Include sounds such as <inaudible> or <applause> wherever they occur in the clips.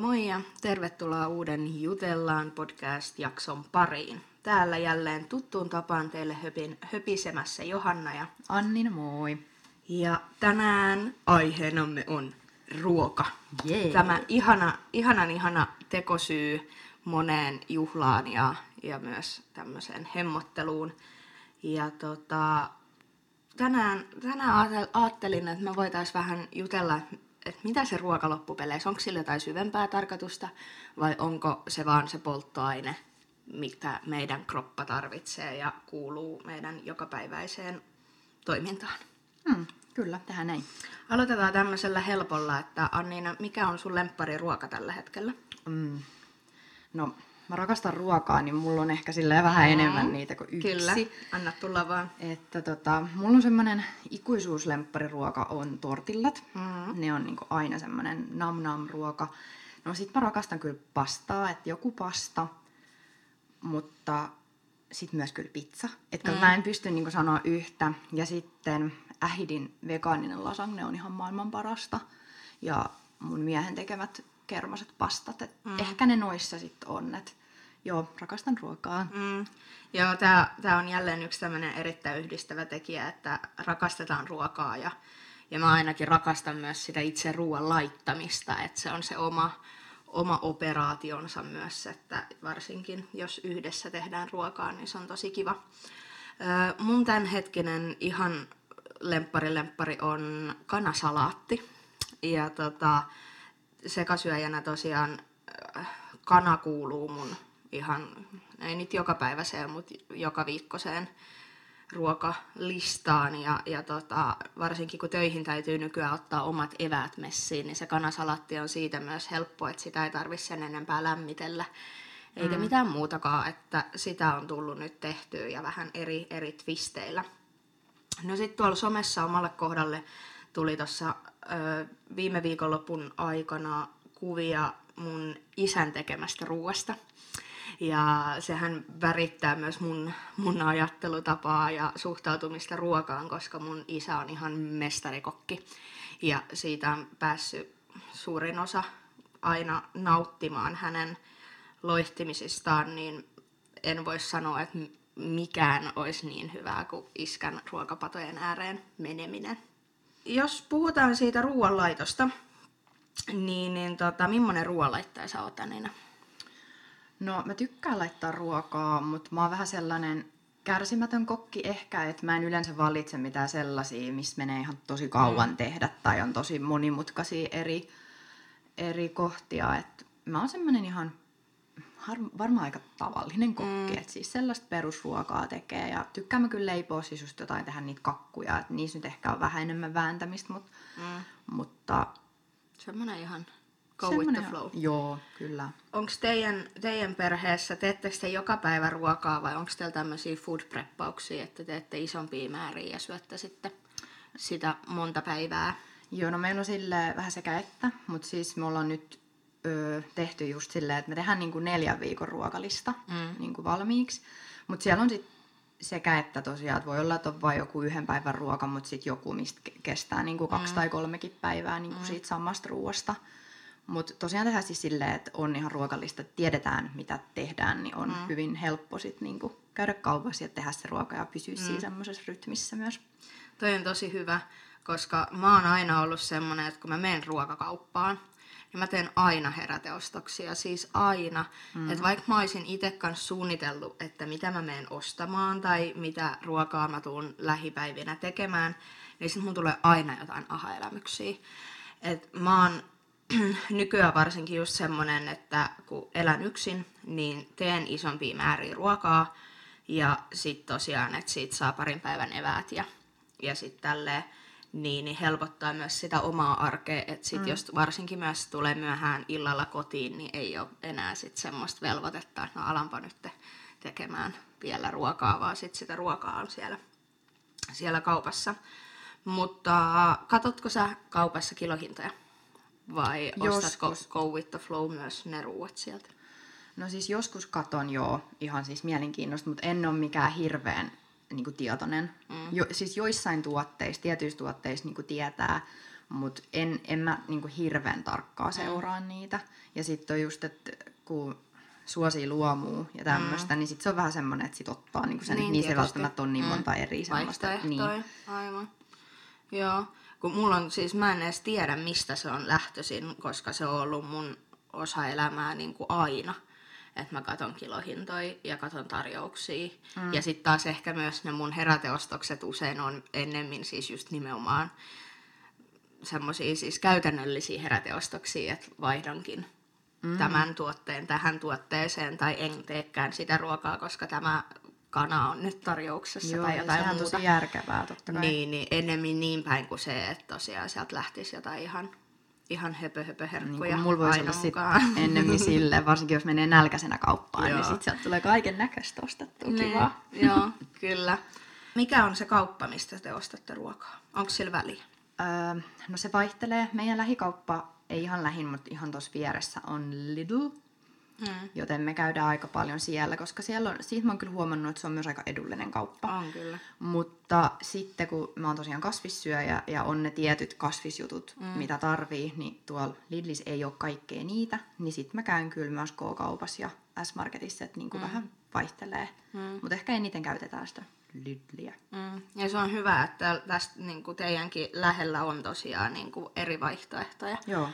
moi ja tervetuloa uuden Jutellaan podcast-jakson pariin. Täällä jälleen tuttuun tapaan teille höpin, höpisemässä Johanna ja Annina, moi. Ja tänään aiheenamme on ruoka. Jee. Tämä ihana, ihanan ihana tekosyy moneen juhlaan ja, ja myös tämmöiseen hemmotteluun. Ja tota, tänään, tänään ajattelin, että me voitaisiin vähän jutella, että mitä se ruoka loppupeleissä, onko sillä jotain syvempää tarkoitusta vai onko se vaan se polttoaine, mitä meidän kroppa tarvitsee ja kuuluu meidän jokapäiväiseen toimintaan. Mm, kyllä, tähän näin. Aloitetaan tämmöisellä helpolla, että Anniina, mikä on sun lemppari ruoka tällä hetkellä? Mm. No, mä rakastan ruokaa, niin mulla on ehkä silleen vähän Mm. enemmän niitä kuin yksi. Kyllä, anna tulla vaan. Että tota, mulla on semmonen ikuisuuslemppariruoka on tortillat. Mm. Ne on niinku aina semmonen nam nam ruoka. No sit mä rakastan kyllä pastaa, että joku pasta, mutta sit myös kyllä pizza. Että mm. mä en pysty niinku sanoa yhtä. Ja sitten ähidin vegaaninen lasagne on ihan maailman parasta. Ja mun miehen tekemät kermaset pastat. Et mm. Ehkä ne noissa sitten on. Et joo, rakastan ruokaa. Mm. Joo, tämä tää on jälleen yksi tämmöinen erittäin yhdistävä tekijä, että rakastetaan ruokaa ja, ja mä ainakin rakastan myös sitä itse ruoan laittamista, että se on se oma, oma operaationsa myös, että varsinkin jos yhdessä tehdään ruokaa, niin se on tosi kiva. Mun tämänhetkinen ihan lemppari lemppari on kanasalaatti. Ja tota, sekasyöjänä tosiaan äh, kana kuuluu mun ihan, ei nyt jokapäiväiseen, mutta joka viikkoiseen ruokalistaan. Ja, ja tota, varsinkin kun töihin täytyy nykyään ottaa omat eväät messiin, niin se kanasalatti on siitä myös helppo, että sitä ei tarvitse sen enempää lämmitellä. Eikä mm. mitään muutakaan, että sitä on tullut nyt tehtyä ja vähän eri, eri twisteillä. No sitten tuolla somessa omalle kohdalle tuli tuossa viime viikonlopun aikana kuvia mun isän tekemästä ruoasta. Ja sehän värittää myös mun, mun ajattelutapaa ja suhtautumista ruokaan, koska mun isä on ihan mestarikokki. Ja siitä on päässyt suurin osa aina nauttimaan hänen loihtimisistaan, niin en voi sanoa, että mikään olisi niin hyvää kuin iskän ruokapatojen ääreen meneminen. Jos puhutaan siitä ruoanlaitosta, niin, niin tota, millainen ruoanlaittaja sä oot Anina? No mä tykkään laittaa ruokaa, mutta mä oon vähän sellainen kärsimätön kokki ehkä, että mä en yleensä valitse mitään sellaisia, missä menee ihan tosi kauan tehdä tai on tosi monimutkaisia eri, eri kohtia. Et mä oon semmoinen ihan har, varmaan aika tavallinen kokki, mm. että siis sellaista perusruokaa tekee ja tykkään mä kyllä leipoa siis just jotain tehdä niitä kakkuja, että niissä nyt ehkä on vähän enemmän vääntämistä, mut, Mm. mutta Semmoinen ihan go semmonen with the flow. Joo, kyllä. Onko teidän, teidän perheessä, teettekö te joka päivä ruokaa vai onko teillä tämmöisiä food preppauksia, että teette isompia määriä ja syötte sitten sitä monta päivää? Joo, no meillä on sille vähän sekä että, mutta siis me ollaan nyt ö, tehty just silleen, että me tehdään niinku neljän viikon ruokalista Mm. niinku valmiiksi. Mutta siellä on sitten sekä että tosiaan, että voi olla, että on vain joku yhden päivän ruoka, mutta sitten joku, mistä ke- kestää niinku kaksi tai kolmekin päivää niinku siitä samasta ruoasta. Mutta tosiaan tehdään siis silleen, että on ihan ruokalista, että tiedetään mitä tehdään, niin on mm. hyvin helppo sit niinku käydä kaupassa ja tehdä se ruoka ja pysyä mm. siinä semmoisessa rytmissä myös. Toi on tosi hyvä, koska mä oon aina ollut semmonen, että kun mä menen ruokakauppaan, niin mä teen aina heräteostoksia, siis aina. Mm. Että vaikka mä olisin itse kanssa suunnitellut, että mitä mä menen ostamaan tai mitä ruokaa mä tuun lähipäivinä tekemään, niin sitten mun tulee aina jotain aha-elämyksiä. Et mä oon <clears throat> nykyään varsinkin just semmonen, että kun elän yksin, niin teen isompia määriä ruokaa ja sitten tosiaan, että siitä saa parin päivän eväät ja, ja sitten tälleen niin, niin helpottaa myös sitä omaa arkea, että sit mm. jos varsinkin myös tulee myöhään illalla kotiin, niin ei ole enää sit semmoista velvoitetta, että no alanpa nyt te- tekemään vielä ruokaa, vaan sit sitä ruokaa on siellä, siellä kaupassa. Mutta katotko sä kaupassa kilohintoja? Vai ostatko Joskus. go with the flow myös ne ruuat sieltä? No siis joskus katon joo, ihan siis mielenkiinnosta, mutta en ole mikään hirveän niin kuin tietoinen. Mm. Jo, siis joissain tuotteissa, tietyissä tuotteissa niin kuin tietää, Mutta en, en mä niinku hirveän tarkkaa seuraa mm. niitä. Ja sitten on just, että kun suosii luomua ja tämmöistä, mm. niin sit se on vähän semmoinen, että sit ottaa niinku sen, niin, niin se välttämättä on niin mm. monta eri semmoista. Niin. aivan. Joo, kun mulla on siis, mä en edes tiedä mistä se on lähtöisin, koska se on ollut mun osa elämää niin kuin aina. Että mä katon kilohintoja ja katon tarjouksia. Mm. Ja sitten taas ehkä myös ne mun heräteostokset usein on ennemmin siis just nimenomaan semmoisia siis käytännöllisiä heräteostoksia, että vaihdankin mm. tämän tuotteen tähän tuotteeseen tai en teekään sitä ruokaa, koska tämä kana on nyt tarjouksessa Joo, tai jotain muuta. on tosi järkevää totta kai. Niin, niin ennemmin niin päin kuin se, että tosiaan sieltä lähtisi jotain ihan, ihan höpö, höpö herkkuja niin mulla voisi olla sit <laughs> ennemmin sille, varsinkin jos menee nälkäisenä kauppaan, niin Joo. niin sitten sieltä tulee kaiken näköistä ostettua niin, kivaa. <laughs> Joo, kyllä. Mikä on se kauppa, mistä te ostatte ruokaa? Onko sillä väliä? Öö, no se vaihtelee. Meidän lähikauppa, ei ihan lähin, mutta ihan tuossa vieressä on Lidl. Mm. Joten me käydään aika paljon siellä, koska siellä on, siitä mä oon kyllä huomannut, että se on myös aika edullinen kauppa. On kyllä. Mutta sitten kun mä oon tosiaan kasvissyöjä ja on ne tietyt kasvisjutut, mm. mitä tarvii, niin tuolla Lidlis ei ole kaikkea niitä, niin sitten mä käyn kyllä myös K-kaupassa ja S-Marketissa, että niinku mm. vähän vaihtelee. Mm. Mutta ehkä eniten käytetään sitä Lidliä. Mm. Ja se on hyvä, että tästä niin kuin teidänkin lähellä on tosiaan niin kuin eri vaihtoehtoja. Joo.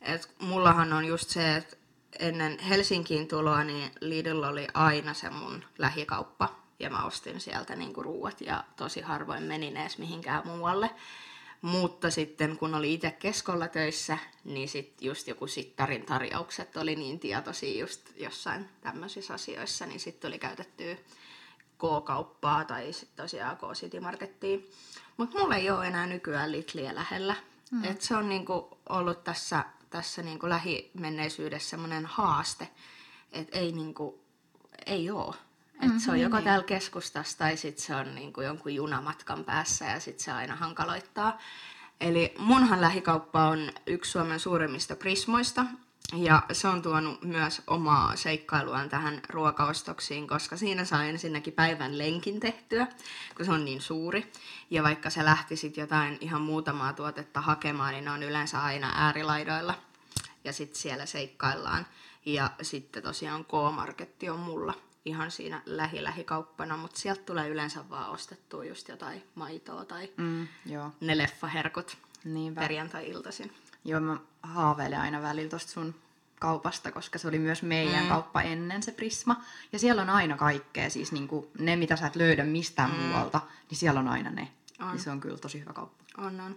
Et mullahan on just se, että ennen Helsinkiin tuloa, niin Lidl oli aina se mun lähikauppa. Ja mä ostin sieltä niinku ruuat ja tosi harvoin menin edes mihinkään muualle. Mutta sitten kun oli itse keskolla töissä, niin sitten just joku sittarin tarjoukset oli niin tietoisia just jossain tämmöisissä asioissa, niin sitten tuli käytettyä K-kauppaa tai sitten tosiaan K-City Markettia. Mutta mulla ei ole enää nykyään Lidliä lähellä. Mm. Et se on niinku ollut tässä tässä niin kuin lähimenneisyydessä semmoinen haaste, että ei, niin kuin, ei ole. Et mm, se on joko niin. täällä keskustassa tai sitten se on niin kuin jonkun junamatkan päässä ja sitten se aina hankaloittaa. Eli munhan lähikauppa on yksi Suomen suurimmista prismoista ja se on tuonut myös omaa seikkailuaan tähän ruokaostoksiin, koska siinä saa ensinnäkin päivän lenkin tehtyä, kun se on niin suuri. Ja vaikka se lähtisit jotain ihan muutamaa tuotetta hakemaan, niin ne on yleensä aina äärilaidoilla. Ja sitten siellä seikkaillaan. Ja sitten tosiaan K-Marketti on mulla ihan siinä lähi-lähikauppana, mutta sieltä tulee yleensä vaan ostettua just jotain maitoa tai mm, joo. ne leffaherkut Niinpä. perjantai-iltaisin. Joo, mä haaveilen aina välillä tosta sun kaupasta, koska se oli myös meidän mm. kauppa ennen se Prisma. Ja siellä on aina kaikkea, siis niinku ne mitä sä et löydä mistään mm. muualta, niin siellä on aina ne. On. Niin se on kyllä tosi hyvä kauppa. On, on.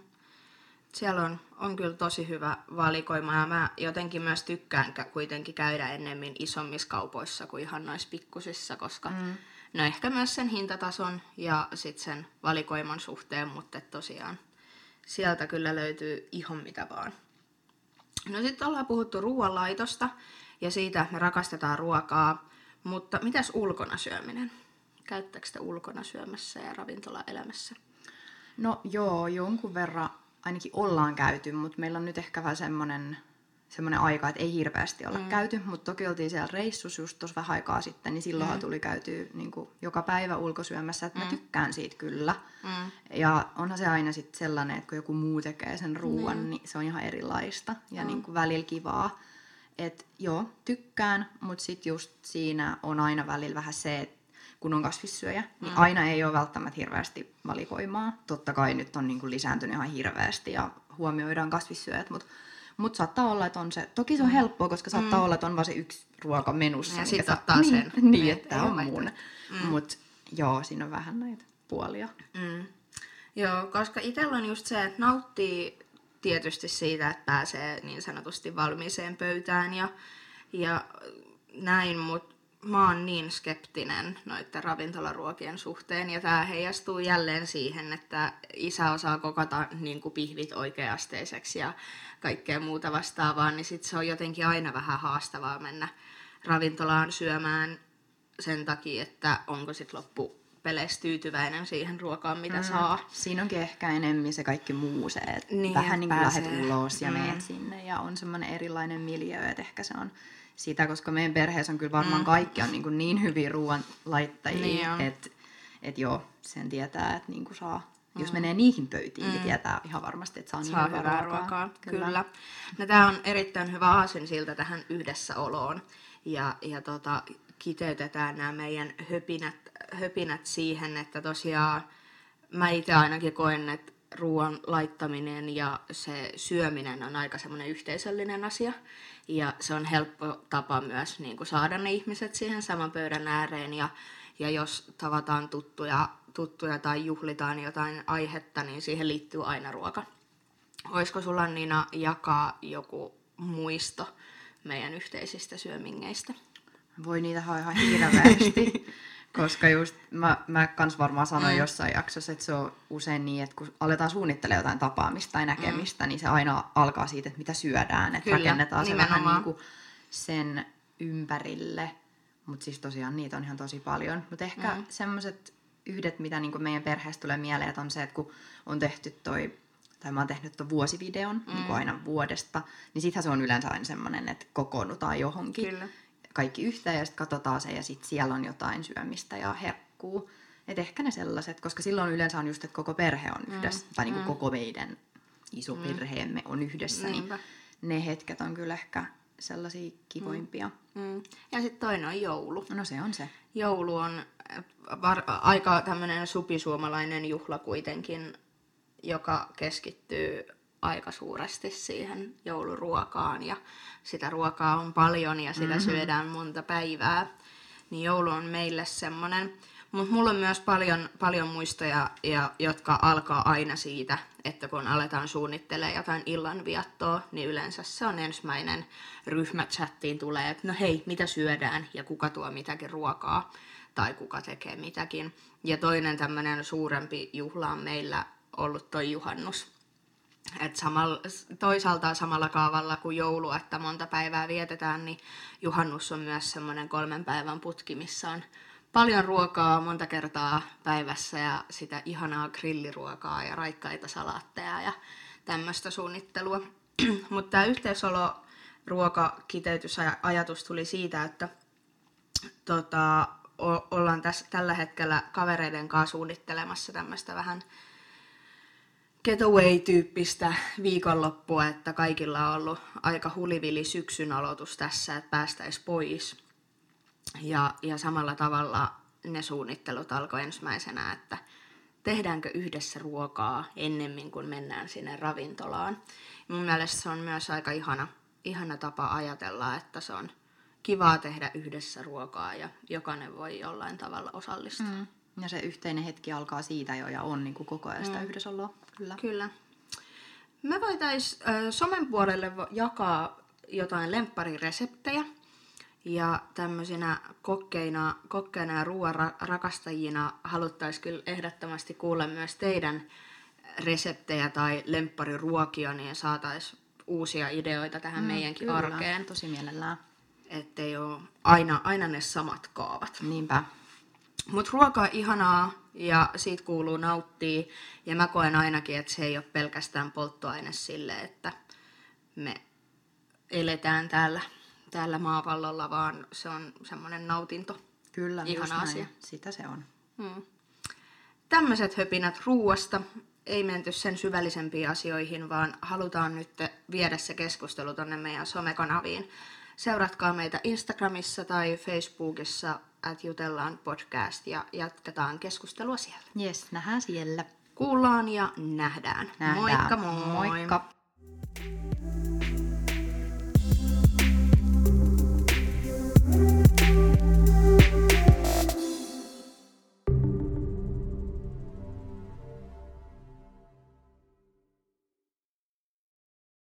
Siellä on, on kyllä tosi hyvä valikoima ja mä jotenkin myös tykkään kuitenkin käydä ennemmin isommissa kaupoissa kuin ihan noissa pikkusissa, koska mm. no ehkä myös sen hintatason ja sitten sen valikoiman suhteen, mutta tosiaan sieltä kyllä löytyy ihan mitä vaan. No sitten ollaan puhuttu ruoanlaitosta ja siitä, me rakastetaan ruokaa, mutta mitäs ulkona syöminen? Käyttääkö te ulkona syömässä ja ravintolaelämässä? No joo, jonkun verran ainakin ollaan käyty, mutta meillä on nyt ehkä vähän semmoinen semmoinen aika, että ei hirveästi olla mm. käyty, mutta toki oltiin siellä reissus just tuossa vähän aikaa sitten, niin silloin mm. tuli käyty niin kuin, joka päivä ulkosyömässä, että mm. mä tykkään siitä kyllä. Mm. Ja onhan se aina sitten sellainen, että kun joku muu tekee sen ruuan, mm. niin se on ihan erilaista ja mm. niin kuin välillä kivaa. Että joo, tykkään, mutta sitten just siinä on aina välillä vähän se, että kun on kasvissyöjä, niin mm. aina ei ole välttämättä hirveästi valikoimaa. Totta kai nyt on niin kuin lisääntynyt ihan hirveästi ja huomioidaan kasvissyöjät, mutta mutta saattaa olla, että on se, toki se on mm. helppoa, koska saattaa mm. olla, että on vain se yksi ruoka menussa. Ja sitten ottaa niin, sen. Niin, niin että on mun. Mm. Mutta joo, siinä on vähän näitä puolia. Mm. Joo, koska itsellä on just se, että nauttii tietysti siitä, että pääsee niin sanotusti valmiiseen pöytään ja, ja näin, mutta mä oon niin skeptinen noiden ravintolaruokien suhteen ja tämä heijastuu jälleen siihen, että isä osaa kokata niin kuin pihvit oikeasteiseksi ja kaikkea muuta vastaavaa, niin sit se on jotenkin aina vähän haastavaa mennä ravintolaan syömään sen takia, että onko sitten loppu peleissä tyytyväinen siihen ruokaan, mitä mm. saa. Siinä onkin ehkä enemmän se kaikki muu se, että niin, vähän niin kuin lähdet ulos ja mm. meet sinne ja on semmoinen erilainen miljö, että ehkä se on sitä, koska meidän perheessä on kyllä varmaan mm. kaikki on niin, kuin niin hyviä ruoanlaittajia, niin että et joo, sen tietää, että niin kuin saa mm. jos menee niihin pöytiin, mm. niin tietää ihan varmasti, että saa, niin saa hyvää, hyvää ruokaa. ruokaa. Kyllä. Kyllä. No, tämä on erittäin hyvä aasin siltä tähän yhdessäoloon. Ja, ja tota, kiteytetään nämä meidän höpinät, höpinät siihen, että tosiaan mä itse ainakin koen, että ruoan laittaminen ja se syöminen on aika semmoinen yhteisöllinen asia. Ja se on helppo tapa myös niin kuin saada ne ihmiset siihen saman pöydän ääreen. Ja, ja jos tavataan tuttuja, tuttuja tai juhlitaan jotain aihetta, niin siihen liittyy aina ruoka. Olisiko sulla Niina jakaa joku muisto meidän yhteisistä syömingeistä? Voi niitä ihan hirveästi. <laughs> Koska just mä, mä kans varmaan sanoin mm. jossain jaksossa, että se on usein niin, että kun aletaan suunnittelemaan jotain tapaamista tai näkemistä, mm. niin se aina alkaa siitä, että mitä syödään. Että Kyllä, rakennetaan nimenomaan. se vähän niin kuin sen ympärille. Mutta siis tosiaan niitä on ihan tosi paljon. Mutta ehkä mm. semmoiset yhdet, mitä niin meidän perheestä tulee mieleen, että on se, että kun on tehty toi tai mä oon tehnyt tuon vuosivideon mm. niin aina vuodesta, niin sittenhän se on yleensä aina semmoinen, että kokoonnutaan johonkin. Kyllä kaikki yhteen ja sitten katsotaan se ja sitten siellä on jotain syömistä ja herkkuu. Et ehkä ne sellaiset, koska silloin yleensä on just, että koko perhe on yhdessä, mm, tai niinku mm. koko meidän iso mm. perheemme on yhdessä, niin Niinpä. niin ne hetket on kyllä ehkä sellaisia kivoimpia. Mm. Mm. Ja sitten toinen on joulu. No se on se. Joulu on äh, var- aika tämmöinen supisuomalainen juhla kuitenkin, joka keskittyy aika suuresti siihen jouluruokaan ja sitä ruokaa on paljon ja sitä mm-hmm. syödään monta päivää. Niin joulu on meille semmoinen. Mutta mulla on myös paljon, paljon muistoja, ja, jotka alkaa aina siitä, että kun aletaan suunnittelemaan jotain illanviattoa, niin yleensä se on ensimmäinen ryhmächattiin tulee, että no hei, mitä syödään ja kuka tuo mitäkin ruokaa tai kuka tekee mitäkin. Ja toinen tämmöinen suurempi juhla on meillä ollut toi juhannus. Et samalla, toisaalta samalla kaavalla kuin joulu, että monta päivää vietetään, niin juhannus on myös semmoinen kolmen päivän putki, missä on paljon ruokaa monta kertaa päivässä ja sitä ihanaa grilliruokaa ja raikkaita salaatteja ja tämmöistä suunnittelua. <clears throat> Mutta tämä yhteisolo ruokakiteytysajatus tuli siitä, että tota, ollaan tässä, tällä hetkellä kavereiden kanssa suunnittelemassa tämmöistä vähän getaway-tyyppistä viikonloppua, että kaikilla on ollut aika hulivili syksyn aloitus tässä, että päästäisiin pois. Ja, ja samalla tavalla ne suunnittelut alkoi ensimmäisenä, että tehdäänkö yhdessä ruokaa ennemmin kuin mennään sinne ravintolaan. Mun mielestä se on myös aika ihana, ihana tapa ajatella, että se on kivaa tehdä yhdessä ruokaa ja jokainen voi jollain tavalla osallistua. Mm. Ja se yhteinen hetki alkaa siitä jo ja on niin kuin koko ajan sitä mm. yhdessäoloa. Kyllä. Kyllä. Me voitaisiin somen puolelle jakaa jotain lempparireseptejä. Ja tämmöisinä kokkeina, kokkeina ja ruoan rakastajina haluttaisiin kyllä ehdottomasti kuulla myös teidän reseptejä tai lemppariruokia, niin saataisiin uusia ideoita tähän mm, meidänkin kyllä, arkeen. tosi mielellään. Ettei ole aina, aina ne samat kaavat. Niinpä. Mutta ruoka on ihanaa ja siitä kuuluu nauttia. Ja mä koen ainakin, että se ei ole pelkästään polttoaine sille, että me eletään täällä, täällä maapallolla, vaan se on semmoinen nautinto. Kyllä, ihana asia. Sitä se on. Hmm. Tämmöiset höpinät ruuasta. Ei menty sen syvällisempiin asioihin, vaan halutaan nyt viedä se keskustelu tonne meidän somekanaviin. Seuratkaa meitä Instagramissa tai Facebookissa että jutellaan podcast ja jatketaan keskustelua siellä. Jes, nähdään siellä. Kuullaan ja nähdään. nähdään. Moikka moi! Moikka!